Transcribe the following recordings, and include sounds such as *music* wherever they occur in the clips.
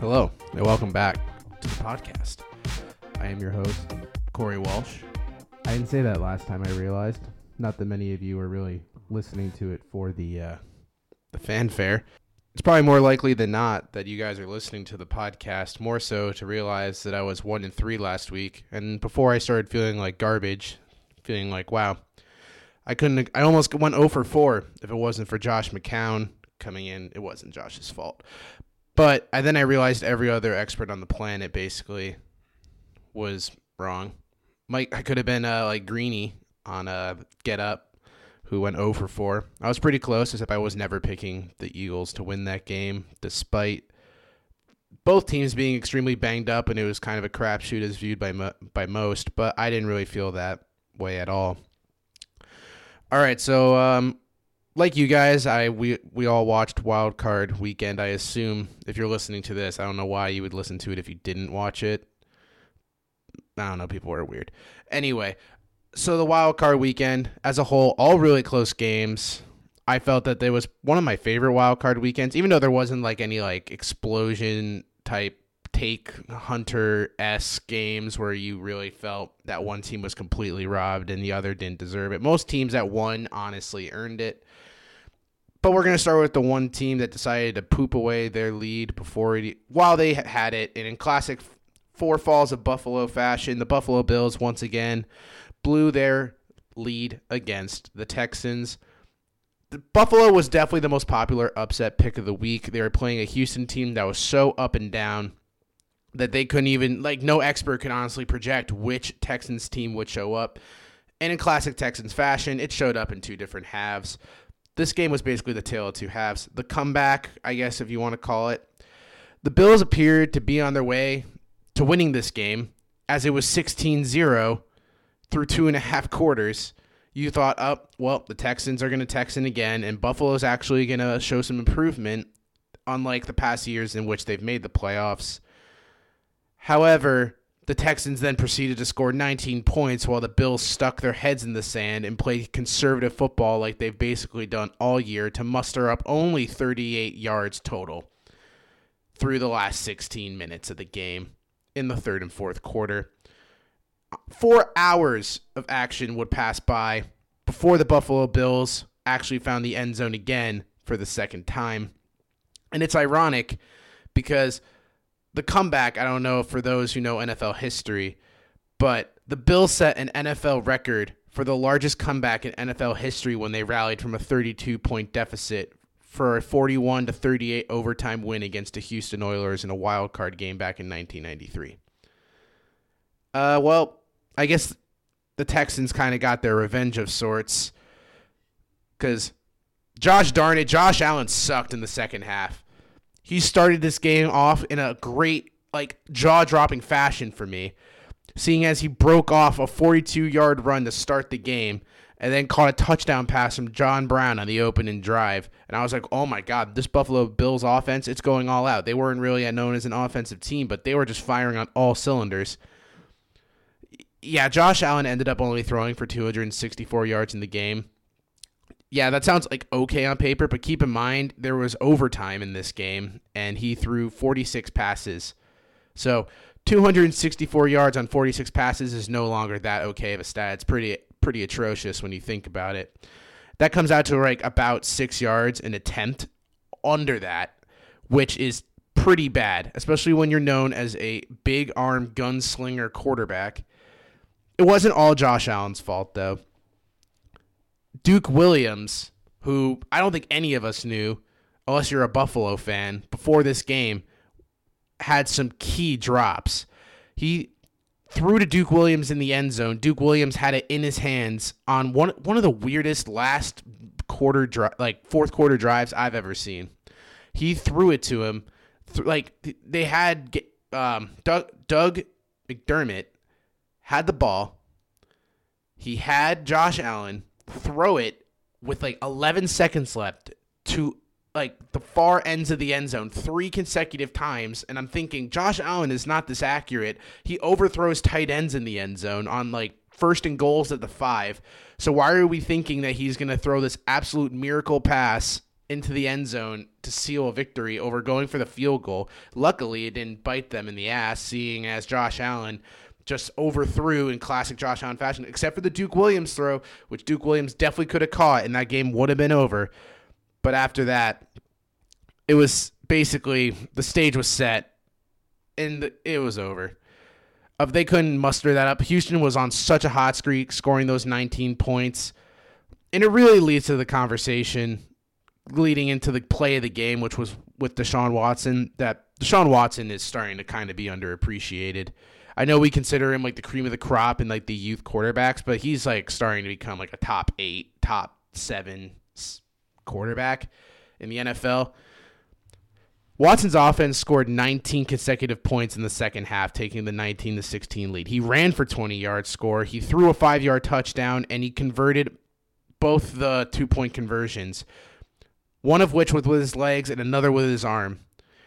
Hello, and welcome back to the podcast. I am your host, Corey Walsh. I didn't say that last time. I realized. Not that many of you are really listening to it for the uh, the fanfare. It's probably more likely than not that you guys are listening to the podcast more so to realize that I was one in three last week, and before I started feeling like garbage, feeling like wow, I couldn't. I almost went 0 for 4 if it wasn't for Josh McCown coming in. It wasn't Josh's fault, but I, then I realized every other expert on the planet basically was wrong. Mike, I could have been uh, like Greeny on uh, Get Up, who went 0 for 4. I was pretty close, except I was never picking the Eagles to win that game, despite both teams being extremely banged up, and it was kind of a crapshoot as viewed by mo- by most. But I didn't really feel that way at all. All right, so um, like you guys, I we we all watched Wild Card Weekend. I assume if you're listening to this, I don't know why you would listen to it if you didn't watch it. I don't know, people are weird. Anyway, so the Wild Card Weekend as a whole, all really close games. I felt that there was one of my favorite Wild Card weekends, even though there wasn't like any like explosion type take hunter s games where you really felt that one team was completely robbed and the other didn't deserve it. Most teams that won honestly earned it. But we're going to start with the one team that decided to poop away their lead before it, while they had it. And in classic four falls of Buffalo fashion, the Buffalo Bills once again blew their lead against the Texans. The Buffalo was definitely the most popular upset pick of the week. They were playing a Houston team that was so up and down that they couldn't even like no expert could honestly project which Texans team would show up. And in classic Texans fashion, it showed up in two different halves this game was basically the tale of two halves. The comeback, I guess, if you want to call it. The Bills appeared to be on their way to winning this game as it was 16 0 through two and a half quarters. You thought, oh, well, the Texans are going to Texan again, and Buffalo's actually going to show some improvement, unlike the past years in which they've made the playoffs. However, the Texans then proceeded to score 19 points while the Bills stuck their heads in the sand and played conservative football like they've basically done all year to muster up only 38 yards total through the last 16 minutes of the game in the third and fourth quarter. Four hours of action would pass by before the Buffalo Bills actually found the end zone again for the second time. And it's ironic because the comeback, I don't know for those who know NFL history, but the Bills set an NFL record for the largest comeback in NFL history when they rallied from a 32 point deficit for a 41 to 38 overtime win against the Houston Oilers in a wild card game back in 1993. Uh, well, I guess the Texans kind of got their revenge of sorts because Josh darn it, Josh Allen sucked in the second half he started this game off in a great, like, jaw dropping fashion for me, seeing as he broke off a 42 yard run to start the game and then caught a touchdown pass from John Brown on the opening drive. And I was like, oh my God, this Buffalo Bills offense, it's going all out. They weren't really known as an offensive team, but they were just firing on all cylinders. Yeah, Josh Allen ended up only throwing for 264 yards in the game yeah, that sounds like okay on paper, but keep in mind there was overtime in this game, and he threw 46 passes. So 264 yards on 46 passes is no longer that okay of a stat. It's pretty pretty atrocious when you think about it. That comes out to like about six yards an attempt under that, which is pretty bad, especially when you're known as a big arm gunslinger quarterback. It wasn't all Josh Allen's fault though. Duke Williams, who I don't think any of us knew, unless you're a Buffalo fan, before this game, had some key drops. He threw to Duke Williams in the end zone. Duke Williams had it in his hands on one one of the weirdest last quarter dri- like fourth quarter drives I've ever seen. He threw it to him. Th- like they had um, Doug, Doug McDermott had the ball. He had Josh Allen throw it with like 11 seconds left to like the far ends of the end zone three consecutive times and I'm thinking Josh Allen is not this accurate. He overthrows tight ends in the end zone on like first and goals at the 5. So why are we thinking that he's going to throw this absolute miracle pass into the end zone to seal a victory over going for the field goal. Luckily, it didn't bite them in the ass, seeing as Josh Allen just overthrew in classic Josh Allen fashion, except for the Duke Williams throw, which Duke Williams definitely could have caught, and that game would have been over. But after that, it was basically the stage was set and it was over. If they couldn't muster that up, Houston was on such a hot streak, scoring those 19 points. And it really leads to the conversation leading into the play of the game, which was with Deshaun Watson, that Deshaun Watson is starting to kind of be underappreciated. I know we consider him like the cream of the crop and like the youth quarterbacks, but he's like starting to become like a top eight, top seven quarterback in the NFL. Watson's offense scored 19 consecutive points in the second half, taking the 19 to 16 lead. He ran for 20 yards score. He threw a 5-yard touchdown and he converted both the two-point conversions. One of which was with his legs and another with his arm.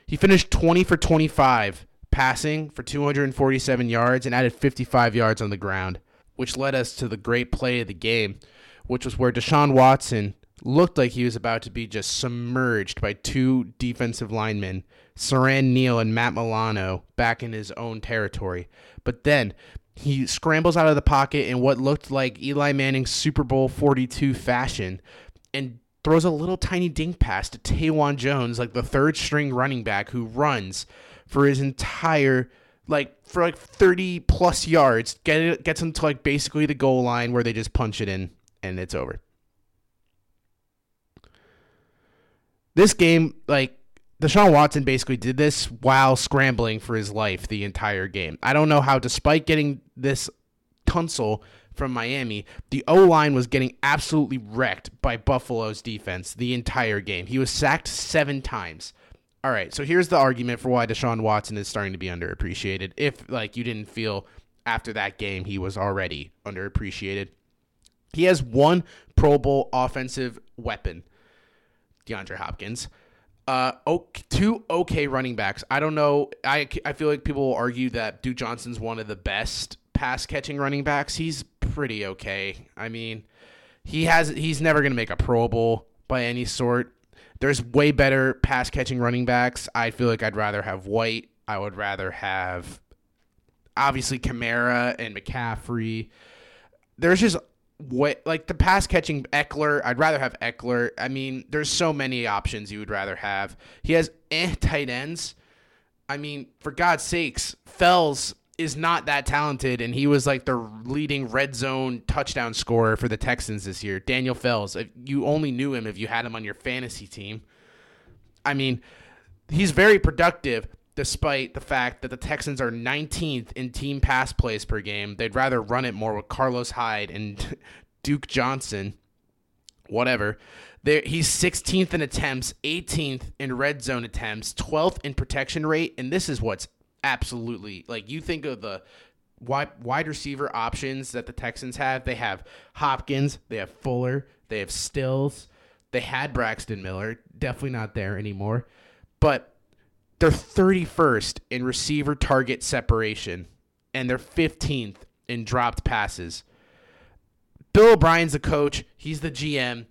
He finished 20 for 25 passing for 247 yards and added 55 yards on the ground, which led us to the great play of the game, which was where Deshaun Watson looked like he was about to be just submerged by two defensive linemen, Siran Neal and Matt Milano, back in his own territory. But then he scrambles out of the pocket in what looked like Eli Manning's Super Bowl 42 fashion and throws a little tiny dink pass to Taiwan Jones, like the third string running back who runs for his entire like for like 30 plus yards, get it, gets him to like basically the goal line where they just punch it in and it's over. this game, like Deshaun Watson basically did this while scrambling for his life the entire game. I don't know how, despite getting this Tunsil from Miami, the O line was getting absolutely wrecked by Buffalo's defense the entire game. He was sacked seven times. All right, so here's the argument for why Deshaun Watson is starting to be underappreciated. If like you didn't feel after that game he was already underappreciated. He has one Pro Bowl offensive weapon DeAndre Hopkins. Uh, okay, two okay running backs. I don't know. I, I feel like people will argue that Duke Johnson's one of the best pass catching running backs. He's pretty okay. I mean, he has he's never going to make a Pro Bowl by any sort. There's way better pass catching running backs. I feel like I'd rather have White. I would rather have obviously Kamara and McCaffrey. There's just what like the pass catching Ekeler. I'd rather have Ekeler. I mean, there's so many options you would rather have. He has eh, tight ends. I mean, for God's sakes, Fells is not that talented, and he was like the leading red zone touchdown scorer for the Texans this year. Daniel Fells. You only knew him if you had him on your fantasy team. I mean, he's very productive, despite the fact that the Texans are 19th in team pass plays per game. They'd rather run it more with Carlos Hyde and *laughs* Duke Johnson, whatever. There, he's 16th in attempts, 18th in red zone attempts, 12th in protection rate, and this is what's absolutely like you think of the wide wide receiver options that the Texans have. They have Hopkins, they have Fuller, they have Stills, they had Braxton Miller, definitely not there anymore, but they're 31st in receiver target separation, and they're 15th in dropped passes. Bill O'Brien's the coach. He's the GM,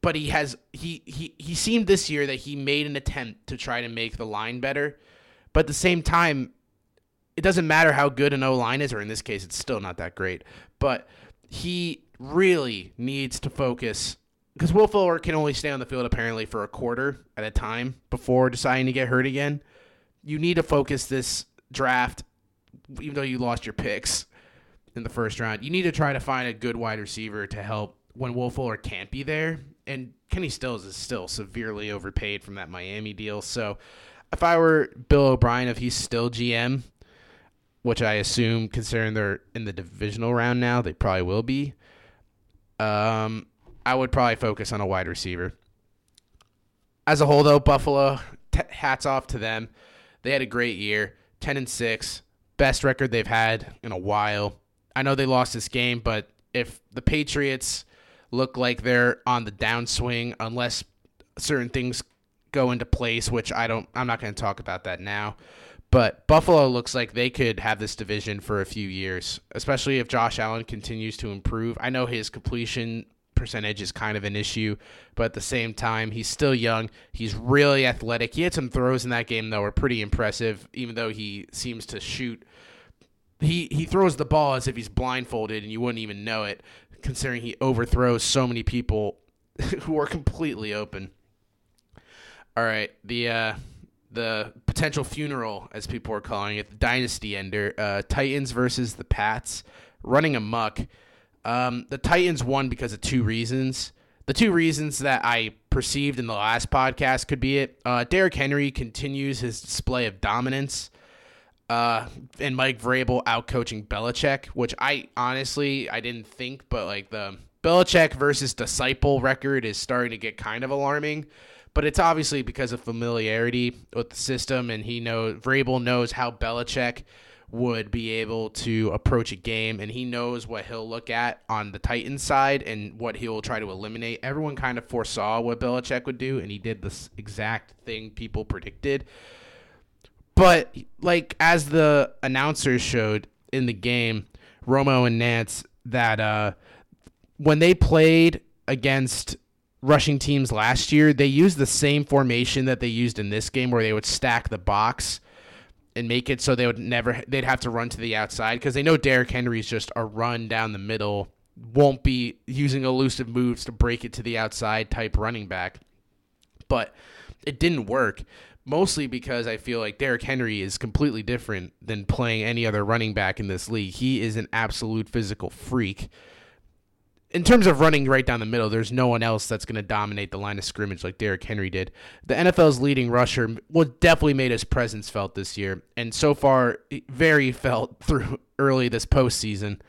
but he has he he he seemed this year that he made an attempt to try to make the line better, but at the same time, it doesn't matter how good an O line is, or in this case, it's still not that great. But he really needs to focus because Will Fuller can only stay on the field apparently for a quarter at a time before deciding to get hurt again. You need to focus this draft, even though you lost your picks in the first round. You need to try to find a good wide receiver to help when Will Fuller can't be there. And Kenny Stills is still severely overpaid from that Miami deal. So if I were Bill O'Brien, if he's still GM, which I assume, considering they're in the divisional round now, they probably will be. Um, I would probably focus on a wide receiver. As a whole, though, Buffalo, t- hats off to them. They had a great year, ten and six, best record they've had in a while. I know they lost this game, but if the Patriots look like they're on the downswing, unless certain things go into place, which I don't, I'm not going to talk about that now. But Buffalo looks like they could have this division for a few years, especially if Josh Allen continues to improve. I know his completion percentage is kind of an issue, but at the same time, he's still young. He's really athletic. He had some throws in that game that were pretty impressive, even though he seems to shoot. He he throws the ball as if he's blindfolded, and you wouldn't even know it, considering he overthrows so many people *laughs* who are completely open. All right, the uh, the potential funeral, as people are calling it, the dynasty ender, uh, Titans versus the Pats, running amok. Um, the Titans won because of two reasons. The two reasons that I perceived in the last podcast could be it. Uh, Derrick Henry continues his display of dominance, uh, and Mike Vrabel out coaching Belichick, which I honestly I didn't think, but like the Belichick versus disciple record is starting to get kind of alarming. But it's obviously because of familiarity with the system, and he knows Vrabel knows how Belichick would be able to approach a game and he knows what he'll look at on the Titans side and what he'll try to eliminate. Everyone kind of foresaw what Belichick would do and he did this exact thing people predicted. But like as the announcers showed in the game, Romo and Nance that uh when they played against rushing teams last year, they used the same formation that they used in this game where they would stack the box and make it so they would never they'd have to run to the outside because they know Derrick Henry's just a run down the middle, won't be using elusive moves to break it to the outside type running back. But it didn't work. Mostly because I feel like Derrick Henry is completely different than playing any other running back in this league. He is an absolute physical freak in terms of running right down the middle, there's no one else that's going to dominate the line of scrimmage like Derrick Henry did. The NFL's leading rusher was definitely made his presence felt this year, and so far, very felt *laughs* through early this postseason.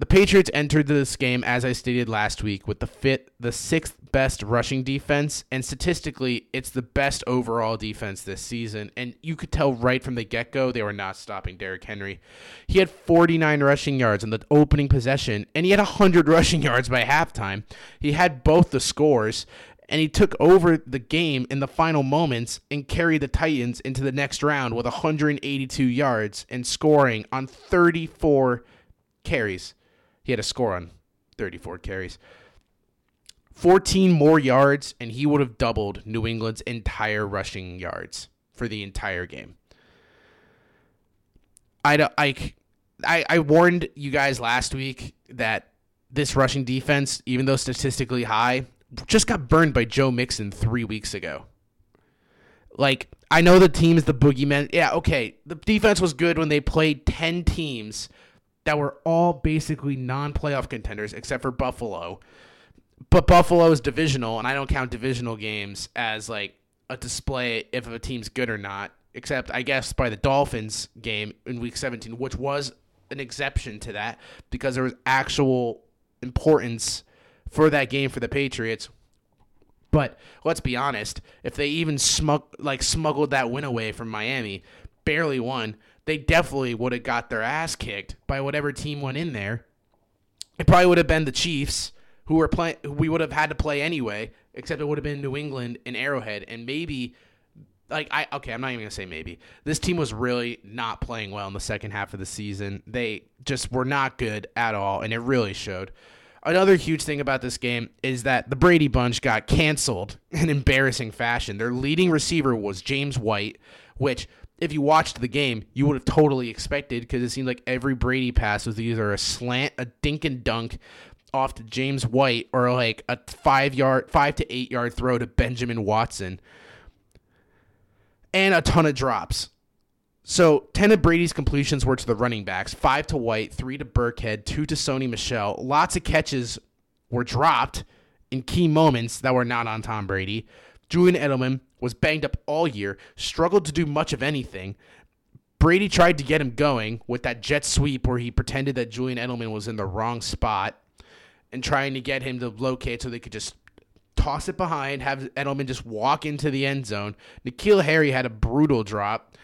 The Patriots entered this game, as I stated last week, with the the sixth best rushing defense, and statistically, it's the best overall defense this season. And you could tell right from the get go they were not stopping Derrick Henry. He had 49 rushing yards in the opening possession, and he had 100 *laughs* rushing yards by halftime. He had both the scores, and he took over the game in the final moments and carried the Titans into the next round with 182 yards and scoring on 34 carries. He had a score on 34 carries. 14 more yards, and he would have doubled New England's entire rushing yards for the entire game. I, I, I, I warned you guys last week that this rushing defense, even though statistically high, just got burned by Joe Mixon three weeks ago. Like, I know the team is the boogeyman. Yeah, okay. The defense was good when they played 10 teams that were all basically non-playoff contenders except for Buffalo. But Buffalo is divisional, and I don't count divisional games as like a display if a team's good or not. Except I guess by the Dolphins game in Week 17, which was an exception to that because there was actual importance for that game for the Patriots. But let's be honest, if they even smug like smuggled that win away from Miami, barely won, they definitely would have got their ass kicked by whatever team went in there. It probably would have been the Chiefs who were playing. We would have had to play anyway, except it would have been New England and Arrowhead, and maybe. Like I okay, I'm not even gonna say maybe. This team was really not playing well in the second half of the season. They just were not good at all, and it really showed. Another huge thing about this game is that the Brady Bunch got canceled *laughs* in embarrassing fashion. Their leading receiver was James White, which if you watched the game, you would have totally expected because it seemed like every Brady pass was either a slant, a dink and dunk off to James White, or like a five yard, five to eight yard throw to Benjamin Watson, and a ton of drops. So ten of Brady's completions were to the running backs, five to White, three to Burkhead, two to Sony Michel. Lots of catches were dropped in key moments that were not on Tom Brady. Julian Edelman was banged up all year, struggled to do much of anything. Brady tried to get him going with that jet sweep where he pretended that Julian Edelman was in the wrong spot and trying to get him to locate so they could just toss it behind, have Edelman just walk into the end zone. N'Keal Harry had a brutal drop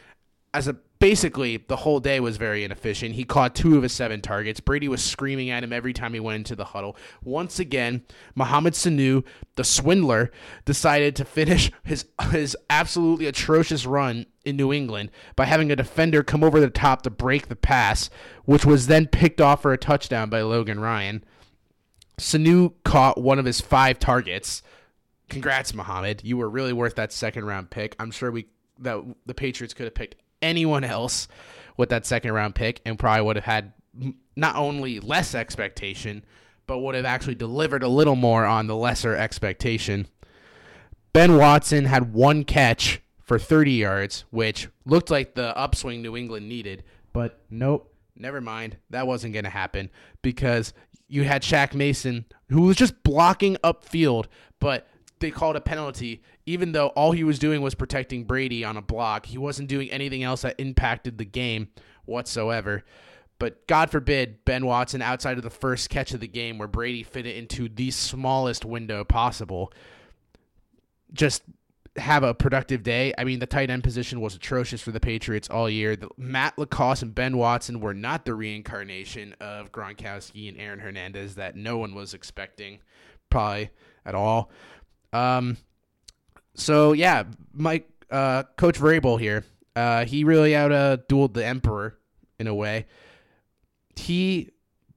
as a basically the whole day was very inefficient. He caught two of his seven targets. Brady was screaming at him every time he went into the huddle. Once again, Mohamed Sanu, the swindler, decided to finish *laughs* his his absolutely atrocious run in New England by having a defender come over the top to break the pass, which was then picked off for a touchdown by Logan Ryan. Sanu caught one of his five targets. Congrats, Muhammad. You were really worth that second round pick. I'm sure we that the Patriots could have picked anyone else with that second round pick and probably would have had not only less expectation, but would have actually delivered a little more on the lesser expectation. Ben Watson had one catch for 30 yards, which looked like the upswing New England needed, but nope, never mind. That wasn't going to happen because you had Shaq Mason, who was just blocking upfield, but they called a penalty, even though all he was doing was protecting Brady on a block. He wasn't doing anything else that impacted the game whatsoever. But God forbid Ben Watson, outside of the first catch of the game where Brady fit it into the smallest window possible, just have a productive day. I mean, the tight end position was atrocious for the Patriots all year. The, Matt LaCosse and Ben Watson were not the reincarnation of Gronkowski and Aaron Hernandez that no one was expecting, probably at all. Um, so yeah, Mike, uh, Coach Vrabel here. Uh, he really out uh, dueled the Emperor in a way. He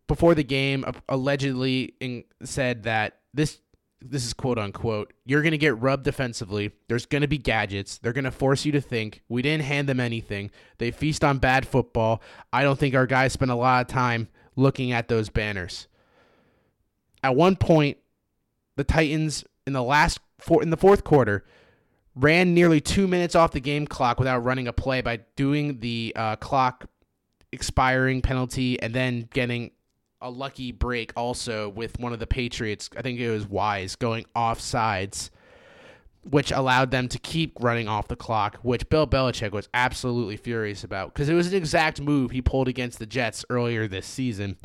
before the game allegedly in, said that this this is quote unquote, you're going to get rubbed defensively. There's going to be gadgets. They're going to force you to think. We didn't hand them anything. They feast on bad football. I don't think our guys spend a lot of time looking at those banners. At one point, the Titans in the last four, in the fourth quarter ran nearly two minutes off the game clock without running a play by doing the uh, clock expiring penalty and then getting a lucky break also with one of the Patriots. I think it was Wise going off sides, which allowed them to keep running off the clock, which Bill Belichick was absolutely furious about because it was an exact move he pulled against the Jets earlier this season.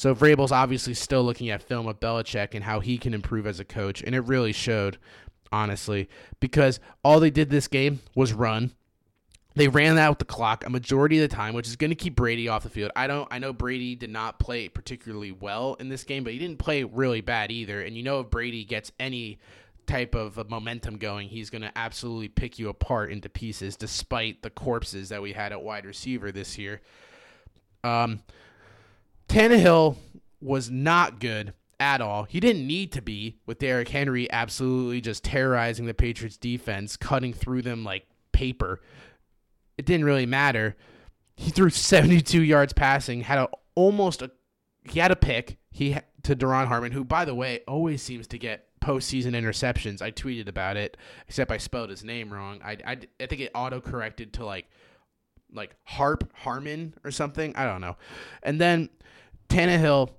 So Vrabel's obviously still looking at film of Belichick and how he can improve as a coach, and it really showed, honestly, because all they did this game was run. They ran out the clock a majority of the time, which is going to keep Brady off the field. I don't. I know Brady did not play particularly well in this game, but he didn't play really bad either. And you know, if Brady gets any type of momentum going, he's going to absolutely pick you apart into pieces, despite the corpses that we had at wide receiver this year. Um, Tannehill was not good at all. He didn't need to be with Derrick Henry absolutely just terrorizing the Patriots defense, cutting through them like paper it didn't really matter. He threw *laughs* 72 yards passing, had a almost a he had a pick. He to Duron Harmon, who by the way always seems to get postseason interceptions. I tweeted about it, except I spelled his name wrong. I, I, I think it auto corrected to like like Harp Harmon or something. I don't know. And then Tannehill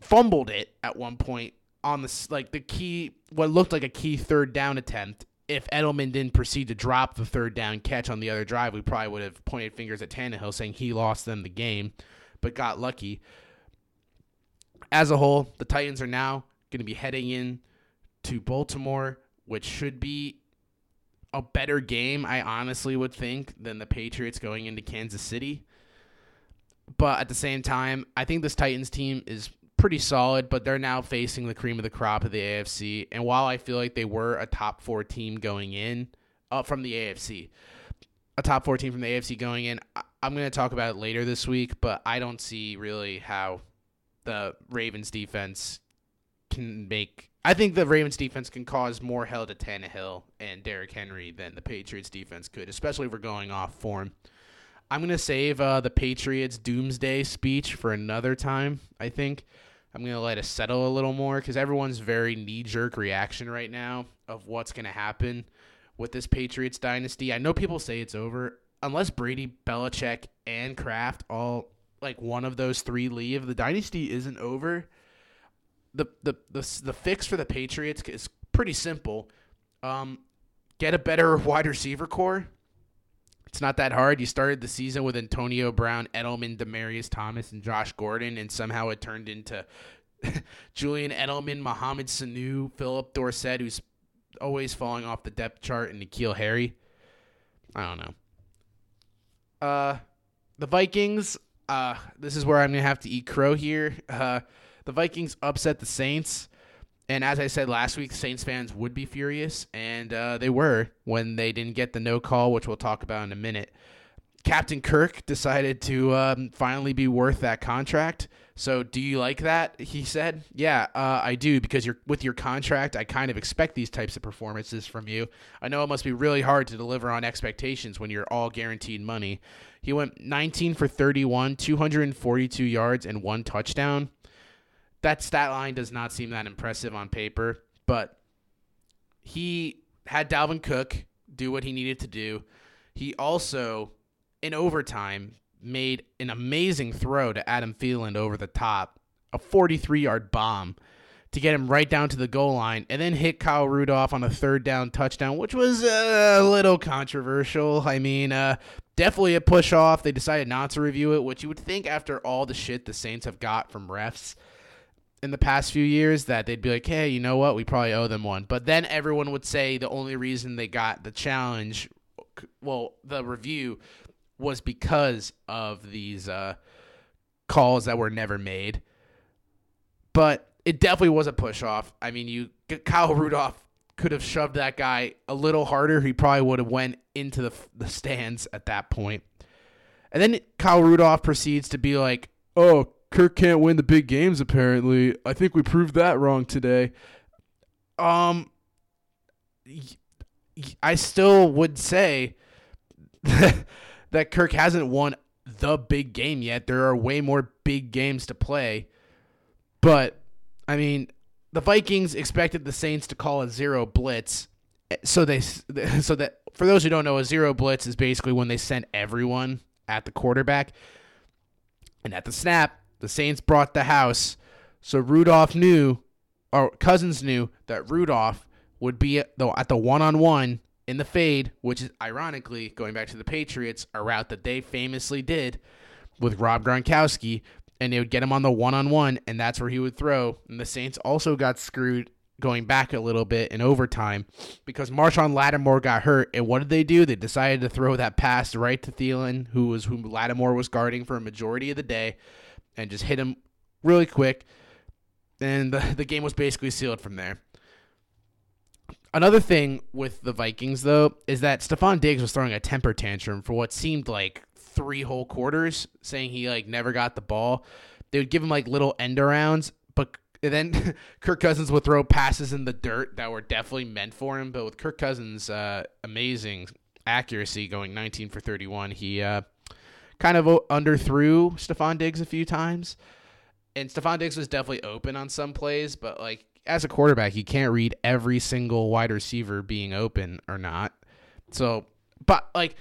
fumbled it at one point on the like the key what looked like a key third down attempt if Edelman didn't proceed to drop the third down catch on the other drive, we probably would have pointed fingers at Tannehill saying he lost them the game, but got lucky. As a whole, the Titans are now going to be heading in to Baltimore, which should be a better game, I honestly would think, than the Patriots going into Kansas City. But at the same time, I think this Titans team is pretty solid, but they're now facing the cream of the crop of the AFC. And while I feel like they were a top four team going in, uh, from the AFC, a top four team from the AFC going in, I- I'm going to talk about it later this week, but I don't see really how the Ravens defense can make. I think the Ravens defense can cause more hell to Tannehill and Derrick Henry than the Patriots defense could, especially if we're going off form. I'm to save uh, the Patriots doomsday speech for another time, I think. I'm to let it settle a little more because everyone's very knee jerk reaction right now of what's to happen with this Patriots dynasty. I know people say it's over. Unless Brady, Belichick, and Kraft all like one of those three leave, the dynasty isn't over. The the the, the fix for the Patriots is pretty simple. Um, get a better *laughs* wide receiver core. It's not that hard. You started the season with Antonio Brown, Edelman, Demaryius Thomas, and Josh Gordon, and somehow it turned into *laughs* Julian Edelman, Mohamed Sanu, Phillip Dorsett, who's always falling off the depth chart, and N'Keal Harry. I don't know. Uh, the Vikings. Uh, this is where I'm gonna have to eat crow here. Uh, the Vikings upset the Saints. And as I said last week, Saints fans would be furious, and uh, they were when they didn't get the no call, which we'll talk about in a minute. Captain Kirk decided to um, finally be worth that contract. So, do you like that? He said, "Yeah, uh, I do because you're with your contract. I kind of expect these types of performances from you. I know it must be really hard to deliver on expectations when you're all guaranteed money." He went 19 for 31, 242 yards and one touchdown. That stat line does not seem that impressive on paper, but he had Dalvin Cook do what he needed to do. He also in overtime made an amazing throw to Adam Thielen over the top, a 43 yard bomb to get him right down to the goal line, and then hit Kyle Rudolph on a third down touchdown, which was a little controversial. I mean, uh, definitely a push off. They decided not to review it, which you would think after all the shit the Saints have got from refs in the past few years that they'd be like, hey, you know what? We probably owe them one. But then everyone would say the only reason they got the challenge, well, the review was because of these uh, calls that were never made. But it definitely was a push off. I mean, you Kyle Rudolph could have shoved that guy a little harder. He probably would have went into the the stands at that point. And then Kyle Rudolph proceeds to be like, "Oh, Kirk can't win the big games. Apparently, I think we proved that wrong today." Um, I still would say *laughs* that Kirk hasn't won the big game yet. There are way more big games to play. But, I mean, the Vikings expected the Saints to call a zero blitz. So they *laughs* so that for those who don't know, a zero blitz is basically when they send everyone at the quarterback. And at the snap, the Saints brought the house. So Rudolph knew, or Cousins knew, that Rudolph would be at the, at the one-on-one in the fade, which is ironically going back to the Patriots, a route that they famously did with Rob Gronkowski, and they would get him on the one on one, and that's where he would throw. And the Saints also got screwed going back a little bit in overtime because Marshon Lattimore got hurt. And what did they do? They decided to throw that pass right to Thielen, who was whom Lattimore was guarding for a majority of the day, and just hit him really quick. And the, *laughs* the game was basically sealed from there. Another thing with the Vikings, though, is that Stefon Diggs was throwing a temper tantrum for what seemed like three whole quarters, saying he like never got the ball. They would give him like little end arounds, but *laughs* then Kirk Cousins would throw passes in the dirt that were definitely meant for him. But with Kirk Cousins' uh, amazing accuracy, going 19 for 31, he uh, kind of underthrew Stefon Diggs a few times. And Stefon Diggs was definitely open on some plays, but like as a quarterback, you can't read every single wide receiver being open or not. So, but like,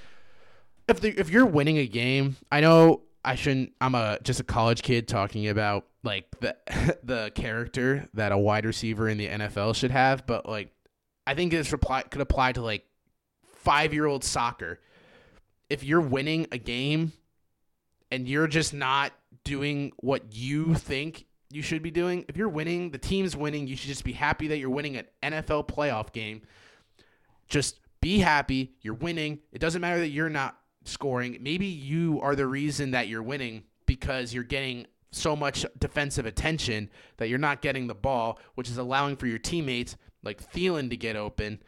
if the, if you're winning a game, I know I shouldn't. I'm a just a college kid talking about like the *laughs* the character that a wide receiver in the NFL should have, but like, I think this reply could apply to like five year old soccer. If you're winning a game and you're just not doing what you think you should be doing. If you're winning, the team's winning, you should just be happy that you're winning an NFL playoff game. Just be happy. You're winning. It doesn't matter that you're not scoring. Maybe you are the reason that you're winning because you're getting so much defensive attention that you're not getting the ball, which is allowing for your teammates like Thielen to get open.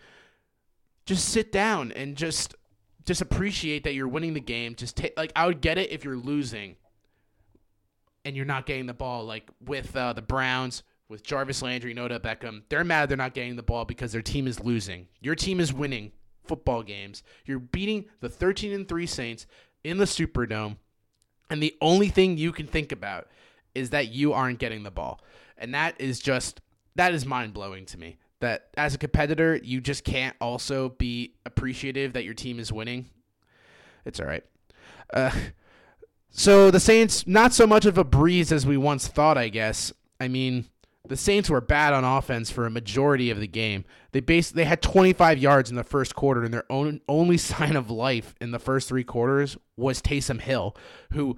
Just sit down and just just appreciate that you're winning the game. Just take like I would get it if you're losing and you're not getting the ball. Like with uh, the Browns, with Jarvis Landry, Odell Beckham, they're mad they're not getting the ball because their team is losing. Your team is winning football games. You're beating the 13 and 3 Saints in the Superdome, and the only thing you can think about is that you aren't getting the ball. And that is just that is mind-blowing to me. That as a competitor, you just can't also be appreciative that your team is winning. It's all right. Uh, so the Saints, not so much of a breeze as we once thought, I guess. I mean, the Saints were bad on offense for a majority of the game. They based they had 25 yards in the first quarter, and their own only *laughs* sign of life in the first three quarters was Taysom Hill, who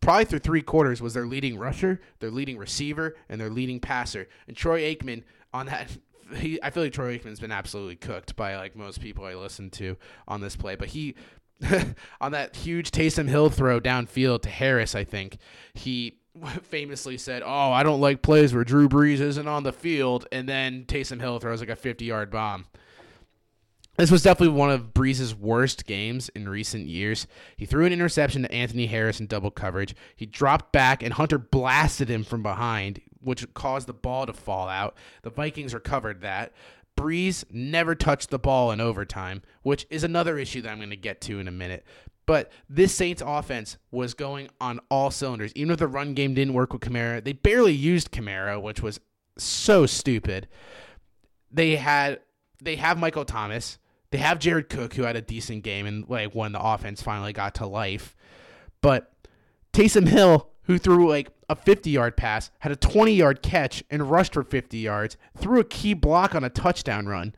probably through three quarters was their leading rusher, their leading receiver, and their leading passer. And Troy Aikman on that. He, I feel like Troy Aikman's been absolutely cooked by like most people I listen to on this play, but he *laughs* on that huge Taysom Hill throw downfield to Harris, I think he *laughs* famously said, "Oh, I don't like plays where Drew Brees isn't on the field," and then Taysom Hill throws like a 50-yard bomb. this was definitely one of Brees's worst games in recent years. He threw an interception to Anthony Harris in double coverage. He dropped back, and Hunter blasted him from behind, which caused the ball to fall out. The Vikings recovered that. Brees never touched the ball in overtime, which is another issue that I'm going to get to in a minute. But this Saints offense was going on all cylinders. Even if the run game didn't work with Kamara, they barely used Kamara, which was so stupid. They had they have Michael Thomas. They have Jared Cook, who had a decent game and like when the offense finally got to life. But Taysom Hill, who threw like a 50 yard pass, had a 20 yard catch and rushed for 50 yards, threw a key block on a touchdown run.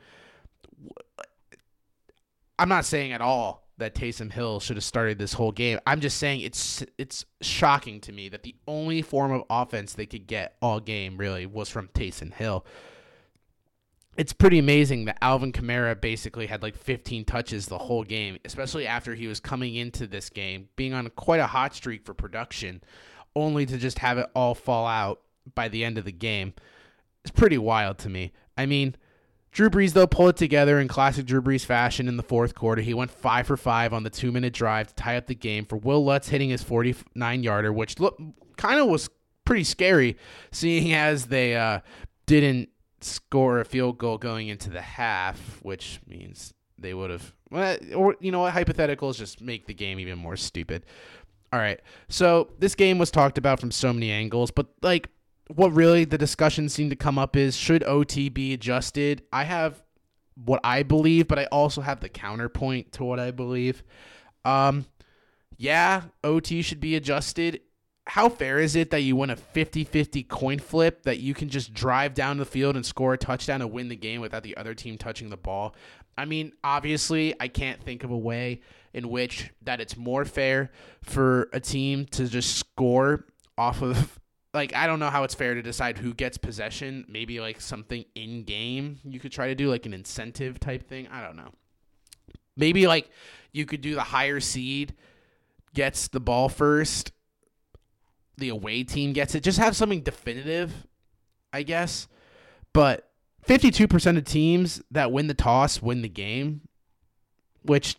I'm not saying at all that Taysom Hill should have started this whole game. I'm just saying it's it's shocking to me that the only form of offense they could get all game really was from Taysom Hill it's pretty amazing that Alvin Kamara basically had like 15 touches the whole game, especially after he was coming into this game, being on quite a hot streak for production, only to just have it all fall out by the end of the game. It's pretty wild to me. I mean, Drew Brees, though, pulled it together in classic Drew Brees fashion in the fourth quarter. He went five for five on the two minute drive to tie up the game for Wil Lutz hitting his 49 yarder, which look, kind of was pretty scary, seeing as they uh, didn't score a field goal going into the half, which means they would have. Well, or you know what? Hypotheticals just make the game even more stupid. All right. So this game was talked about from so many angles, but like what really the discussion seemed to come up is should OT be adjusted? I have what I believe, but I also have the counterpoint to what I believe. Um, yeah, OT should be adjusted how fair is it that you win a 50-50 coin flip that you can just drive down the field and score a touchdown and win the game without the other team touching the ball? I mean, obviously, I can't think of a way in which that it's more fair for a team to just score off of like I don't know how it's fair to decide who gets possession. Maybe like something in game you could try to do like an incentive type thing. I don't know. Maybe like you could do the higher seed gets the ball first the away team gets it. Just have something definitive, I guess. But 52% of teams that win the toss win the game, which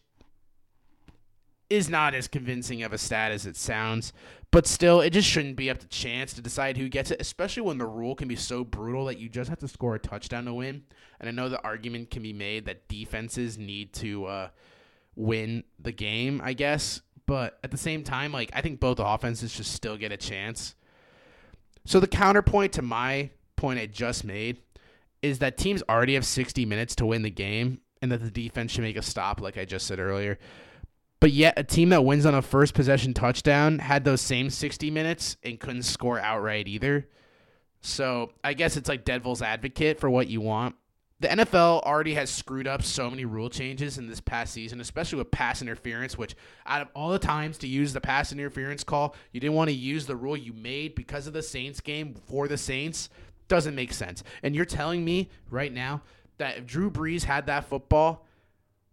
is not as convincing of a stat as it sounds. But still, it just shouldn't be up to chance to decide who gets it, especially when the rule can be so brutal that you just have to score a touchdown to win. And I know the argument can be made that defenses need to uh, win the game, I guess. But at the same time, like I think both offenses should still get a chance. So the counterpoint to my point I just made is that teams already have 60 minutes to win the game and that the defense should make a stop like I just said earlier. But yet a team that wins on a first possession touchdown had those same 60 minutes and couldn't score outright either. So I guess it's like devil's advocate for what you want the NFL already has screwed up so many rule changes in this past season, especially with pass interference, which out of all the times to use the pass interference call, you didn't want to use the rule you made because of the Saints game for the Saints. Doesn't make sense. And you're telling me right now that if Drew Brees had that football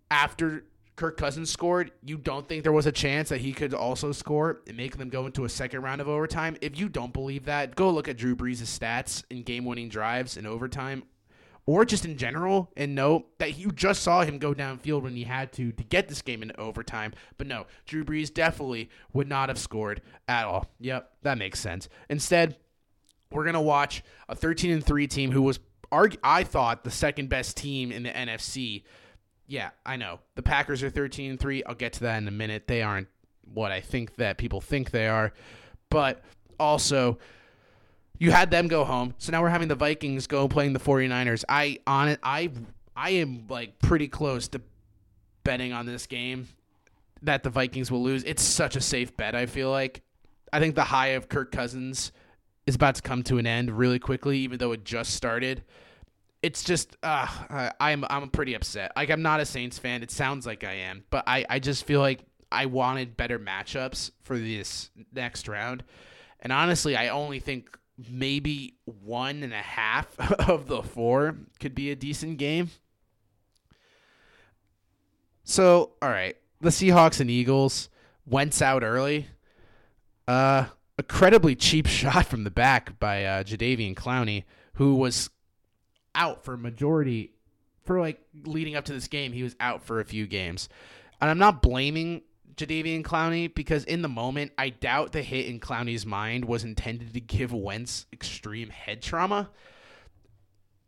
after Kirk Cousins scored, you don't think there was a chance that he could also score and make them go into a second round of overtime? If you don't believe that, go look at Drew Brees' stats in game winning drives in overtime or just in general and note that you just saw him go downfield when he had to to get this game into overtime. But no, Drew Brees definitely would not have scored at all. Yep, that makes sense. Instead, we're gonna watch a 13 and three team who was I thought the second best team in the NFC. Yeah, I know the Packers are 13 and three. I'll get to that in a minute. They aren't what I think that people think they are, but also you had them go home. So now we're having the Vikings go playing the 49ers. I on it I I am like pretty close to betting on this game that the Vikings will lose. It's such a safe bet, I feel like. I think the high of Kirk Cousins is about to come to an end really quickly even though it just started. It's just uh, I'm I'm pretty upset. Like I'm not a Saints fan. It sounds like I am, but I I just feel like I wanted better matchups for this next round. And honestly, I only think maybe one and a half *laughs* of the four could be a decent game. So, all right, the Seahawks and Eagles went out early. Uh, incredibly cheap *laughs* shot from the back by uh, Jadeveon Clowney, who was out for majority for like leading up to this game, he was out for a few games. And I'm not blaming Jadeveon Clowney because in the moment, I doubt the hit in Clowney's mind was intended to give Wentz extreme head trauma.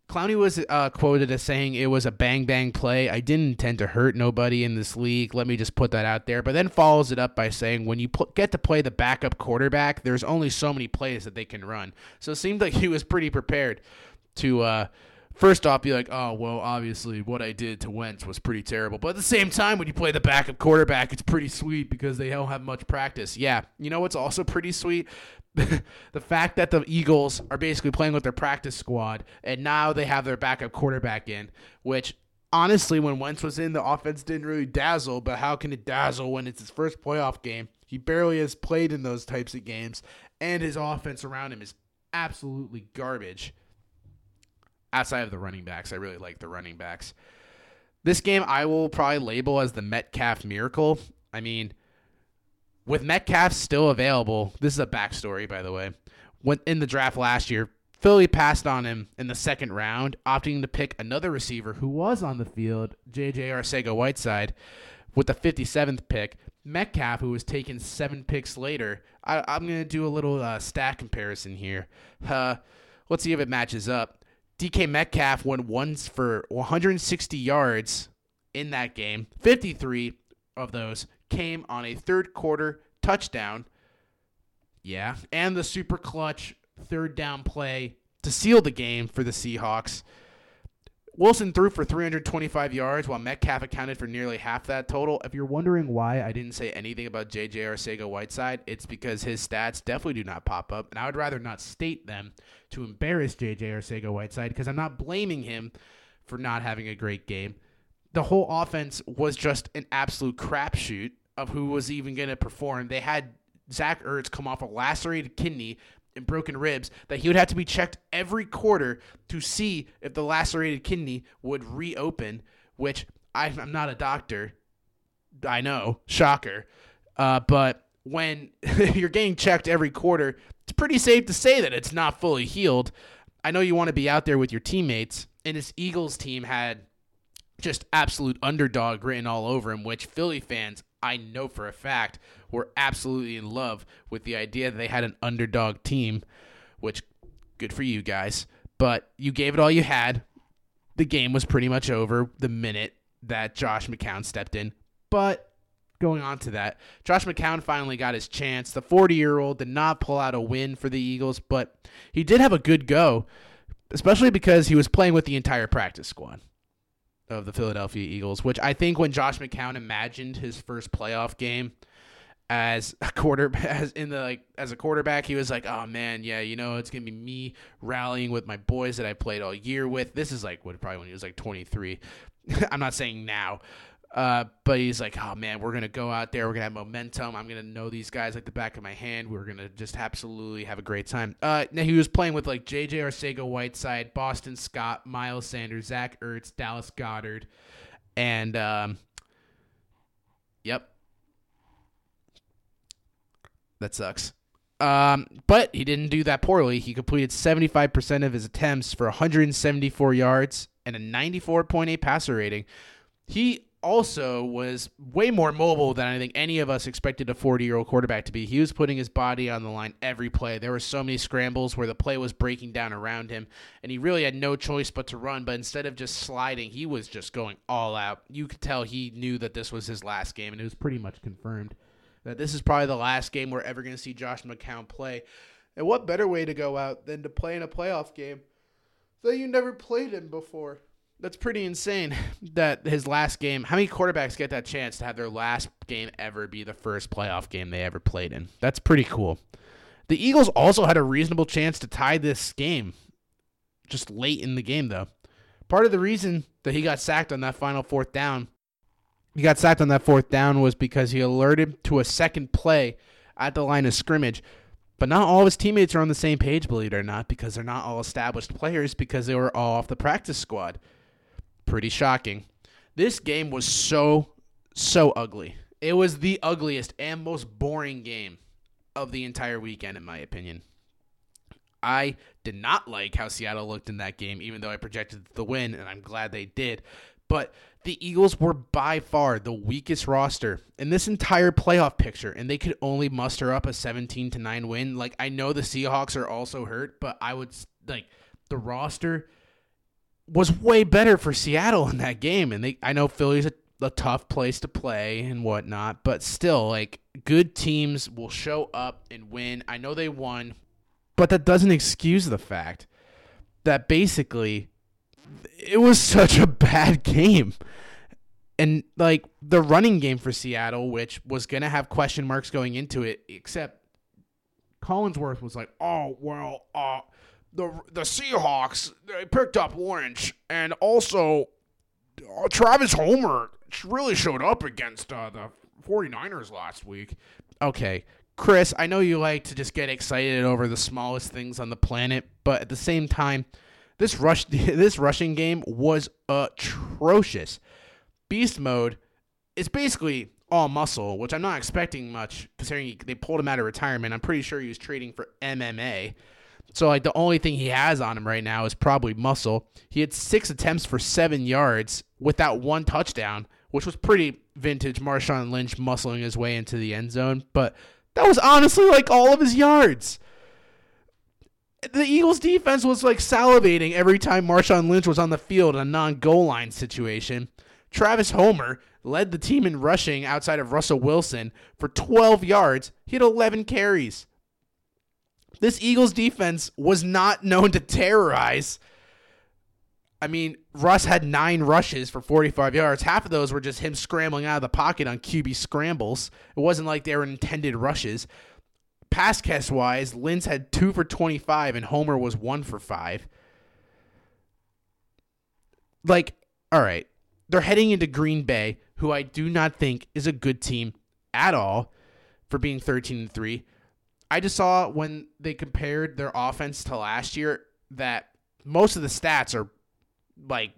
Clowney was uh, quoted as saying it was a bang bang play. I didn't intend to hurt nobody in this league. Let me just put that out there. But then follows it up by saying when you pl- get to play the backup quarterback, there's only so many plays that they can run. So it seemed like he was pretty prepared to uh, first off be like, oh, well, obviously what I did to Wentz was pretty terrible. But at the same time, when you play the backup quarterback, it's pretty sweet because they don't have much practice. Yeah. You know what's also pretty sweet? *laughs* the fact that the Eagles are basically playing with their practice squad and now they have their backup quarterback in, which honestly, when Wentz was in, the offense didn't really dazzle, but how can it dazzle when it's his first playoff game? He barely has played in those types of games, and his offense around him is absolutely garbage outside of the running backs. I really like the running backs. This game I will probably label as the Metcalf miracle. I mean, with Metcalf still available, this is a backstory, by the way. When in the draft last year, Philly passed on him in the second round, opting to pick another receiver who was on the field, J.J. Arcega Whiteside, with the 57th pick. Metcalf, who was taken seven picks later. I, am going to do a little uh, stat comparison here. Uh, let's see if it matches up. DK Metcalf went once for 160 yards in that game. 53 of those came on a third quarter touchdown. Yeah, and the super clutch third down play to seal the game for the Seahawks. Wilson threw for 325 yards while Metcalf accounted for nearly half that total. If you're wondering why I didn't say anything about JJ Arcega Whiteside, it's because his stats definitely do not pop up, and I would rather not state them to embarrass JJ Arcega Whiteside because I'm not blaming him for not having a great game. The whole offense was just an absolute crapshoot of who was even going to perform. They had Zach Ertz come off a lacerated kidney and broken ribs that he would have to be checked every quarter to see if the lacerated kidney would reopen, which I'm not a doctor. I know, shocker. Uh, but when *laughs* you're getting checked every quarter, it's pretty safe to say that it's not fully healed. I know you want to be out there with your teammates, and this Eagles team had just absolute underdog written all over him, which Philly fans, I know for a fact, were absolutely in love with the idea that they had an underdog team, which good for you guys. But you gave it all you had. The game was pretty much over the minute that Josh McCown stepped in. But going on to that, Josh McCown finally got his chance. The 40 year old did not pull out a win for the Eagles, but he did have a good go, especially because he was playing with the entire practice squad of the Philadelphia Eagles, which I think when Josh McCown imagined his first playoff game as a quarter *laughs* as in the like as a quarterback, he was like, "Oh man, yeah, you know, it's gonna be me rallying with my boys that I played all year with." This is like what probably when he was like 23. *laughs* I'm not saying now, uh, but he's like, oh man, we're gonna go out there. We're gonna have momentum. I'm gonna know these guys like the back of my hand. We're gonna just absolutely have a great time. Uh, now he was playing with like J.J. Arcega Whiteside, Boston Scott, Miles Sanders, Zach Ertz, Dallas Goedert, and um, yep, that sucks. Um, but he didn't do that poorly. He completed 75% of his attempts for 174 yards and a 94.8 passer rating. He also was way more mobile than I think any of us expected a 40 year old quarterback to be. He was putting his body on the line every play. There were so many scrambles where the play was breaking down around him, and he really had no choice but to run. But instead of just sliding, he was just going all out. You could tell he knew that this was his last game, and it was pretty much confirmed that this is probably the last game we're ever going to see Josh McCown play. And what better way to go out than to play in a playoff game that you never played in before? That's pretty insane *laughs* that his last game how many quarterbacks get that chance to have their last game ever be the first playoff game they ever played in? That's pretty cool. The eagles also had a reasonable chance to tie this game just late in the game though. Part of the reason that he got sacked on that final fourth down he got sacked on that fourth down was because he alerted to a second play at the line of scrimmage. But not all of his teammates are on the same page believe it or not because they're not all established players because they were all off the practice squad Pretty shocking. This game was so, so ugly. It was the ugliest and most boring game of the entire weekend, in my opinion. I did not like how Seattle looked in that game, even though I projected the win, and I'm glad they did. But the Eagles were by far the weakest roster in this entire playoff picture, and they could only muster up a 17 to 9 win. Like, I know the Seahawks are also hurt, but I would like the roster was way better for Seattle in that game. And they, I know Philly's a, a tough place to play and whatnot, but still, like, good teams will show up and win. I know they won, but that doesn't excuse the fact that basically it was *laughs* such a bad game. And like the running game for Seattle, which was going to have question marks going into it, except Collinsworth was like, "Oh well, uh, the the Seahawks they picked up Lynch, and also uh, Travis Homer really showed up against uh, the 49ers last week." Okay, Chris, I know you like to just get excited over the smallest things on the planet, but at the same time, this rush *laughs* this rushing game was atrocious. Beast mode is basically all muscle, which I'm not expecting much considering they pulled him out of retirement. I'm pretty sure he was trading for MMA. So like the only thing he has on him right now is probably muscle. He had 6 attempts for 7 yards without one touchdown, which was pretty vintage Marshawn Lynch muscling his way into the end zone, but that was honestly like all of his yards the Eagles defense was like salivating every time Marshawn Lynch was on the field in a non goal line situation. Travis Homer led the team in rushing outside of Russell Wilson for 12 yards. He had 11 carries. This Eagles defense was not known to terrorize. I mean, Russ had nine rushes for 45 yards. Half of those were just him scrambling out of the pocket on QB scrambles. It wasn't like they were intended rushes pass catch wise, Lynch had two for 25 and Homer was one for five. Like, all right, they're heading into Green Bay, who I do not think is a good team at all for being 13 and 3. I just saw when they compared their offense to last year that most of the stats are like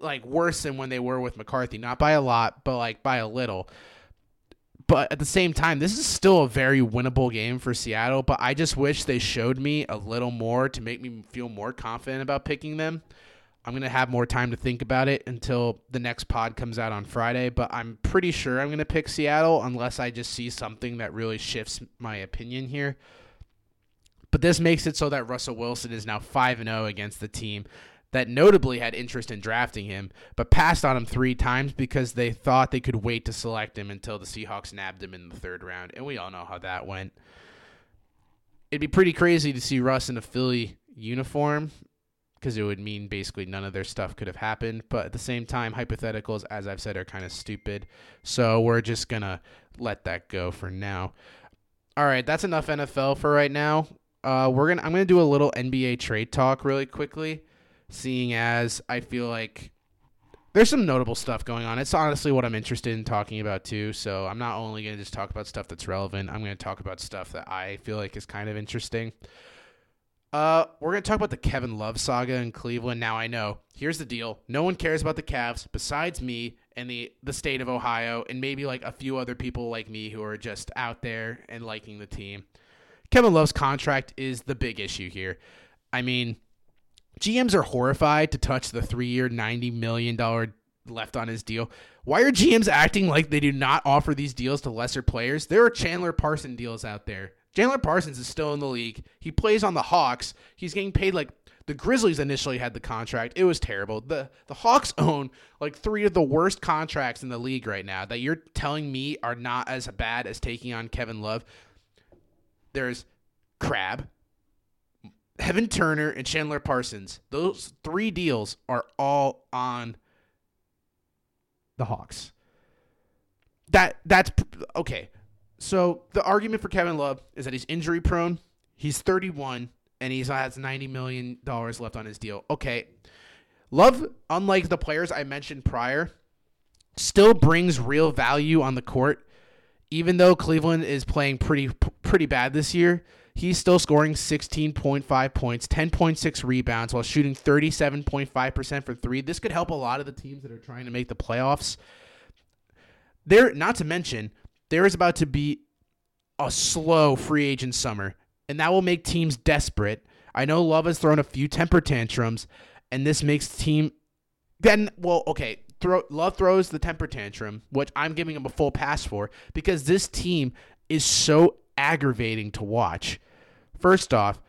like worse than when they were with McCarthy, not by a lot, but like by a little. But at the same time, this is still a very winnable game for Seattle. But I just wish they showed me a little more to make me feel more confident about picking them. I'm going to have more time to think about it until the next pod comes out on Friday. But I'm pretty sure I'm going to pick Seattle unless I just see something that really shifts my opinion here. But this makes it so that Russell Wilson is now 5 0 against the team that notably had interest in drafting him, but passed on him three times because they thought they could wait to select him until the Seahawks nabbed him in the third round. And we all know how that went. It'd be pretty crazy to see Russ in a Philly uniform because it would mean basically none of their stuff could have happened. But at the same time, hypotheticals, as I've said, are kind of stupid. So we're just going to let that go for now. All right, that's enough NFL for right now. Uh, we're gonna. I'm gonna do a little NBA trade talk really quickly seeing as I feel like there's some notable stuff going on. It's honestly what I'm interested in talking about too. So I'm not only to just talk about stuff that's relevant, I'm to talk about stuff that I feel like is kind of interesting. Uh, we're going to talk about the Kevin Love saga in Cleveland. Now I know. Here's the deal. No one cares about the Cavs besides me and the the state of Ohio and maybe like a few other people like me who are just out there and liking the team. Kevin Love's contract is the big issue here. I mean, GMs are horrified to touch the three year, $90 million left on his deal. Why are GMs acting like they do not offer these deals to lesser players? There are Chandler Parson deals out there. Chandler Parsons is still in the league. He plays on the Hawks. He's getting paid like the Grizzlies initially had the contract. It was terrible. The the Hawks *laughs* own like three of the worst contracts in the league right now that you're telling me are not as bad as taking on Kevin Love. There's Crabbe, Evan Turner and Chandler Parsons. Those three deals are all on the Hawks. That that's okay. So the argument for Kevin Love is that he's injury prone. He's 31 and he has 90 million dollars left on his deal. Okay. Love, unlike the players I mentioned prior, still brings real value on the court even though Cleveland is playing pretty pretty bad this year he's still scoring 16.5 points, 10.6 rebounds while shooting 37.5% for 3. This could help a lot of the teams that are trying to make the playoffs. There not to mention, there is about to be a slow free agent summer, and that will make teams desperate I know Love has thrown a few temper tantrums, and this makes team. Then, well, okay, throw Love throws the temper tantrum, which I'm giving him a full pass for because this team is so aggravating to watch. First off,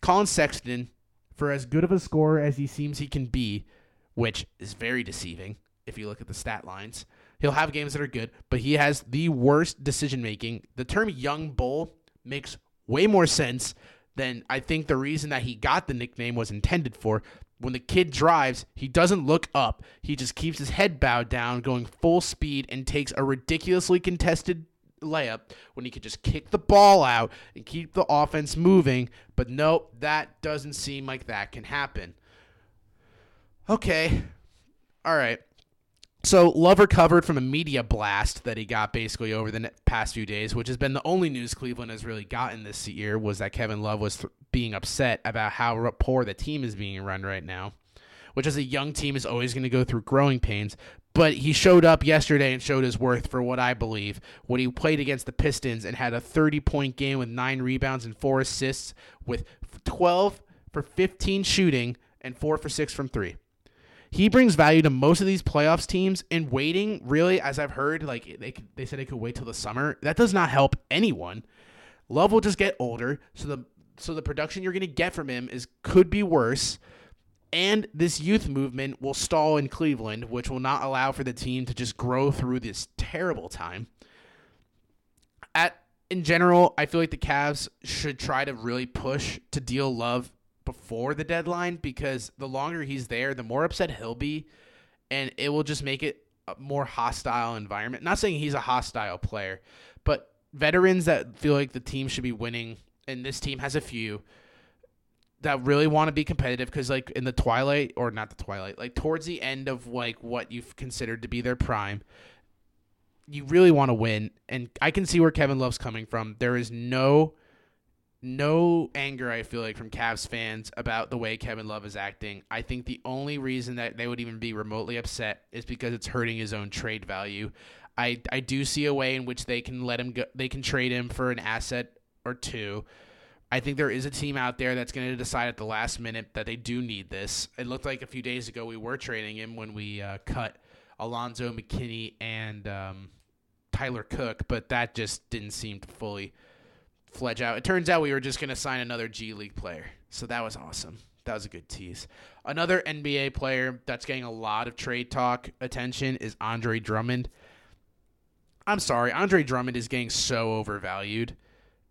Collin Sexton, for as good of a scorer as he seems he can be, which is very deceiving if you look at the stat lines. He'll have games that are good, but he has the worst decision making. The term young bull makes way more sense than I think the reason that he got the nickname was intended for. When the kid drives, he doesn't look up. He just keeps his head bowed down, going full speed, and takes a ridiculously contested layup when he could just kick the ball out and keep the offense moving. But nope, that doesn't seem like that can happen. Okay. All right. So Love recovered from a media blast that he got basically over the past few days, which has been the only news Cleveland has really gotten this year was that Kevin Love was th- being upset about how poor the team is being run right now, which as a young team is always going to go through growing pains. But he showed up yesterday and showed his worth for what I believe when he played against the Pistons and had a 30 point game with nine rebounds and four assists with 12 for 15 shooting and four for six from three he brings value to most of these playoffs teams and waiting really as i've heard like they, they said they could wait till the summer. That does not help anyone. Love will just get older so the so the production you're going to get from him is could be worse. And this youth movement will stall in cleveland which will not allow for the team to just grow through this terrible time. At in general i feel like the Cavs should try to really push to deal love before the deadline because the longer he's there, the more upset he'll be, and it will just make it a more hostile environment. Not saying he's a hostile player, but veterans that feel like the team should be winning, and this team has a few that really want to be competitive because like in the twilight or not the twilight like towards the end of like what you've considered to be their prime you really want to win and i can see where kevin love's coming from there is no no anger I feel like from Cavs fans about the way Kevin Love is acting. I think the only reason that they would even be remotely upset is because it's hurting his own trade value. I I do see a way in which they can let him go they can trade him for an asset or two. I think there is a team out there that's going to decide at the last minute that they do need this. It looked like a few days ago we were trading him when we uh, cut Alonzo McKinnie and um, Tyler Cook, but that just didn't seem to fully fledge out. It turns out we were just going to sign another G League player. So that was awesome. That was a good tease. Another NBA player that's getting a lot of trade talk attention is Andre Drummond. I'm sorry, Andre Drummond is getting so overvalued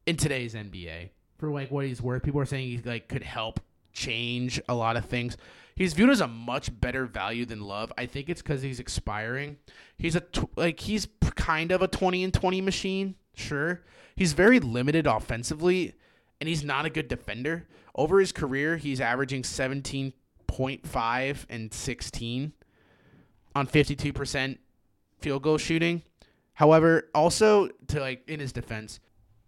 in today's NBA for like what he's worth. People are saying he like could help change a lot of things. He's viewed as a much better value than Love. I think it's because he's expiring. He's a tw- like he's kind of a twenty and twenty machine, sure, He's very limited offensively, and he's not a good defender. Over his career, he's averaging 17.5 and 16 on 52% field goal shooting. However, also to like in his defense,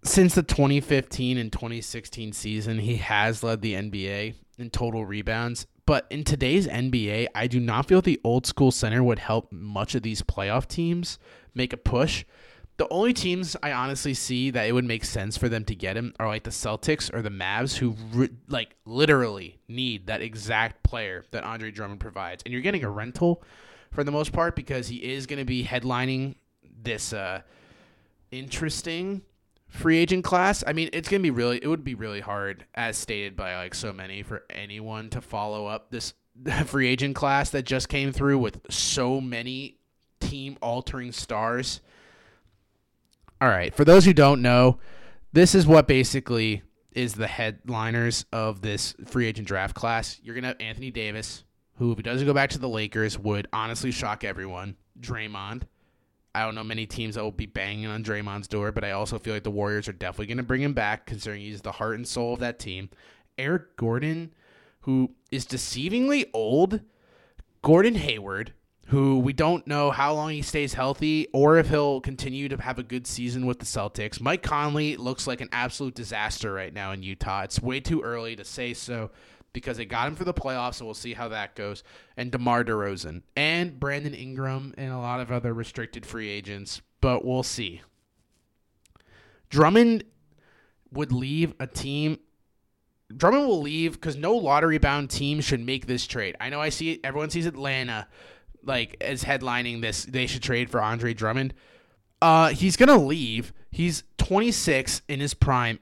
since the 2015 and 2016 season, he has led the NBA in total rebounds. But in today's NBA, I do not feel the old school center would help much of these playoff teams make a push the only teams I honestly see that it would make sense for them to get him are like the Celtics or the Mavs, who re- like literally need that exact player that Andre Drummond provides. And you're getting a rental for the most part because he is going to be headlining this uh, interesting free agent class. I mean, it's going to be really, it would be really hard, as stated by like so many, for anyone to follow up this *laughs* free agent class that just came through with so many team altering stars all right. For those who don't know, this is what basically is the headliners of this free agent draft class. You're going to have Anthony Davis, who, if he doesn't go back to the Lakers, would honestly shock everyone. Draymond. I don't know many teams that will be banging on Draymond's door, but I also feel like the Warriors are definitely going to bring him back, considering he's the heart and soul of that team. Eric Gordon, who is deceivingly old. Gordon Hayward, who we don't know how long he stays healthy or if he'll continue to have a good season with the Celtics. Mike Conley looks like an absolute disaster right now in Utah. It's way too early to say so because they got him for the playoffs, so we'll see how that goes. And DeMar DeRozan and Brandon Ingram and a lot of other restricted free agents, but we'll see. Drummond would leave a team Drummond will leave because no lottery bound team should make this trade. I know I see everyone sees Atlanta like is headlining this. They should trade for Andre Drummond. Uh, he's gonna leave. He's 26 in his prime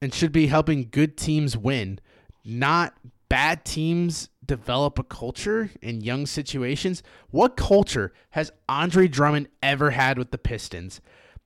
and should be helping good teams win, not bad teams develop a culture in young situations. What culture has Andre Drummond ever had with the Pistons?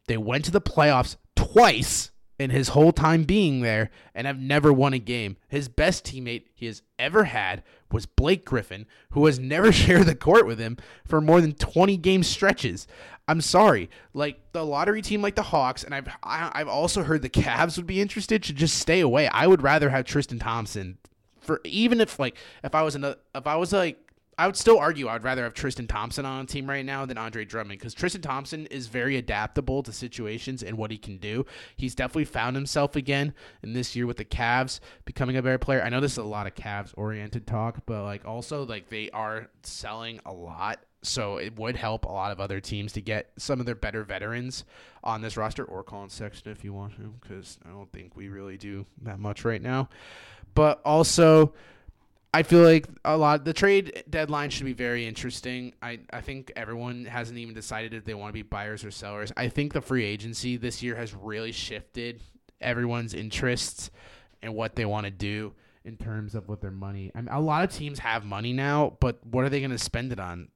They went to the playoffs twice in his whole time being there and have never won a game. His best teammate he has ever had was Blake Griffin, who has never *laughs* shared the court with him for more than 20 game stretches. I'm sorry, like the lottery team like the Hawks and I've I, have i have also heard the Cavs would be interested should just stay away. I would rather have Tristan Thompson for even if like if I was another if I was like I would still argue I'd rather have Tristan Thompson on a team right now than Andre Drummond because Tristan Thompson is very adaptable to situations and what he can do. He's definitely found himself again in this year with the Cavs becoming a better player. I know this is a lot of Cavs oriented talk, but like also like they are selling a lot. So it would help a lot of other teams to get some of their better veterans on this roster or Collin Sexton if you want him because I don't think we really do that much right now. But also I feel like a lot the trade deadline should be very interesting. I, I think everyone hasn't even decided if they want to be buyers or sellers. I think the free agency this year has really shifted everyone's interests and what they want to do in terms of what their money. I mean, a lot of teams have money now, but what are they going to spend it on?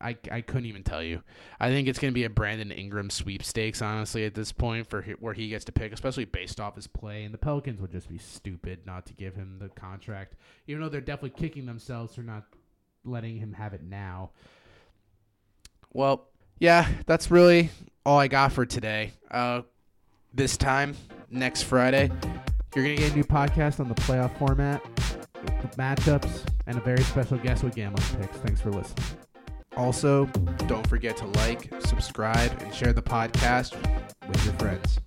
I, I couldn't even tell you. I think it's going to be a Brandon Ingram sweepstakes, honestly, at this point, for where he gets to pick, especially based off his play. And the Pelicans would just be stupid not to give him the contract, even though they're definitely kicking themselves for not letting him have it now. Well, yeah, that's really all I got for today. Uh, this time, next Friday, you're going to get a new podcast on the playoff format, matchups, and a very special guest with gambling picks. Thanks for listening. Also, don't forget to like, subscribe, and share the podcast with your friends.